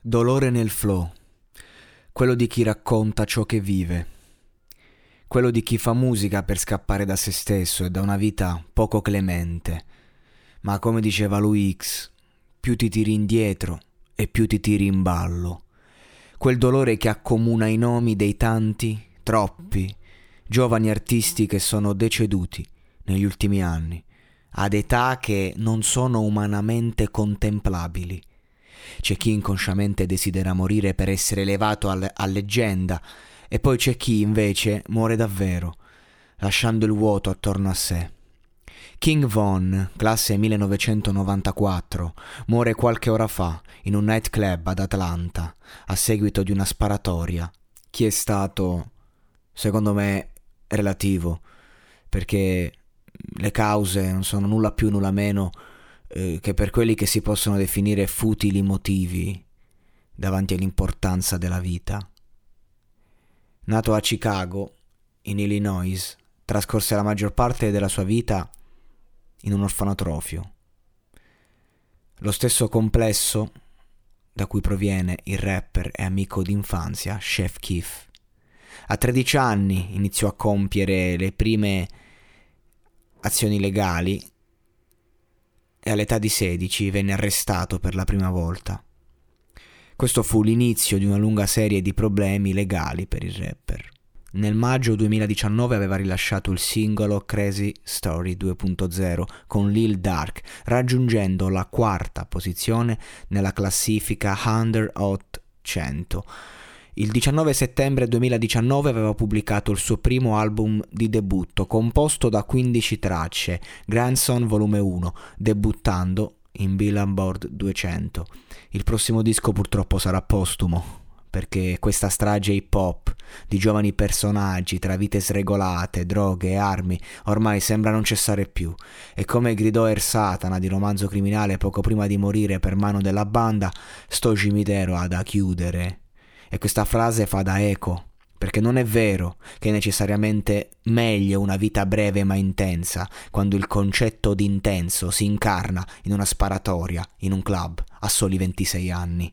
Dolore nel flow. Quello di chi racconta ciò che vive. Quello di chi fa musica per scappare da se stesso e da una vita poco clemente. Ma come diceva lui X, più ti tiri indietro e più ti tiri in ballo quel dolore che accomuna i nomi dei tanti, troppi, giovani artisti che sono deceduti negli ultimi anni, ad età che non sono umanamente contemplabili. C'è chi inconsciamente desidera morire per essere elevato a, a leggenda, e poi c'è chi invece muore davvero, lasciando il vuoto attorno a sé. King Von, classe 1994, muore qualche ora fa in un nightclub ad Atlanta a seguito di una sparatoria. Chi è stato, secondo me, relativo, perché le cause non sono nulla più, nulla meno eh, che per quelli che si possono definire futili motivi davanti all'importanza della vita. Nato a Chicago, in Illinois, trascorse la maggior parte della sua vita in un orfanotrofio. Lo stesso complesso da cui proviene il rapper e amico d'infanzia Chef Keef. A 13 anni iniziò a compiere le prime azioni legali e all'età di 16 venne arrestato per la prima volta. Questo fu l'inizio di una lunga serie di problemi legali per il rapper. Nel maggio 2019 aveva rilasciato il singolo Crazy Story 2.0 con Lil Dark, raggiungendo la quarta posizione nella classifica Under Hot 100. Il 19 settembre 2019 aveva pubblicato il suo primo album di debutto, composto da 15 tracce, Grandson Volume 1, debuttando in Billboard 200. Il prossimo disco purtroppo sarà postumo, perché questa strage hip hop di giovani personaggi tra vite sregolate, droghe e armi ormai sembra non cessare più e come gridò Er Satana di romanzo criminale poco prima di morire per mano della banda, sto cimitero ha da chiudere. E questa frase fa da eco, perché non è vero che è necessariamente meglio una vita breve ma intensa, quando il concetto di intenso si incarna in una sparatoria, in un club, a soli 26 anni.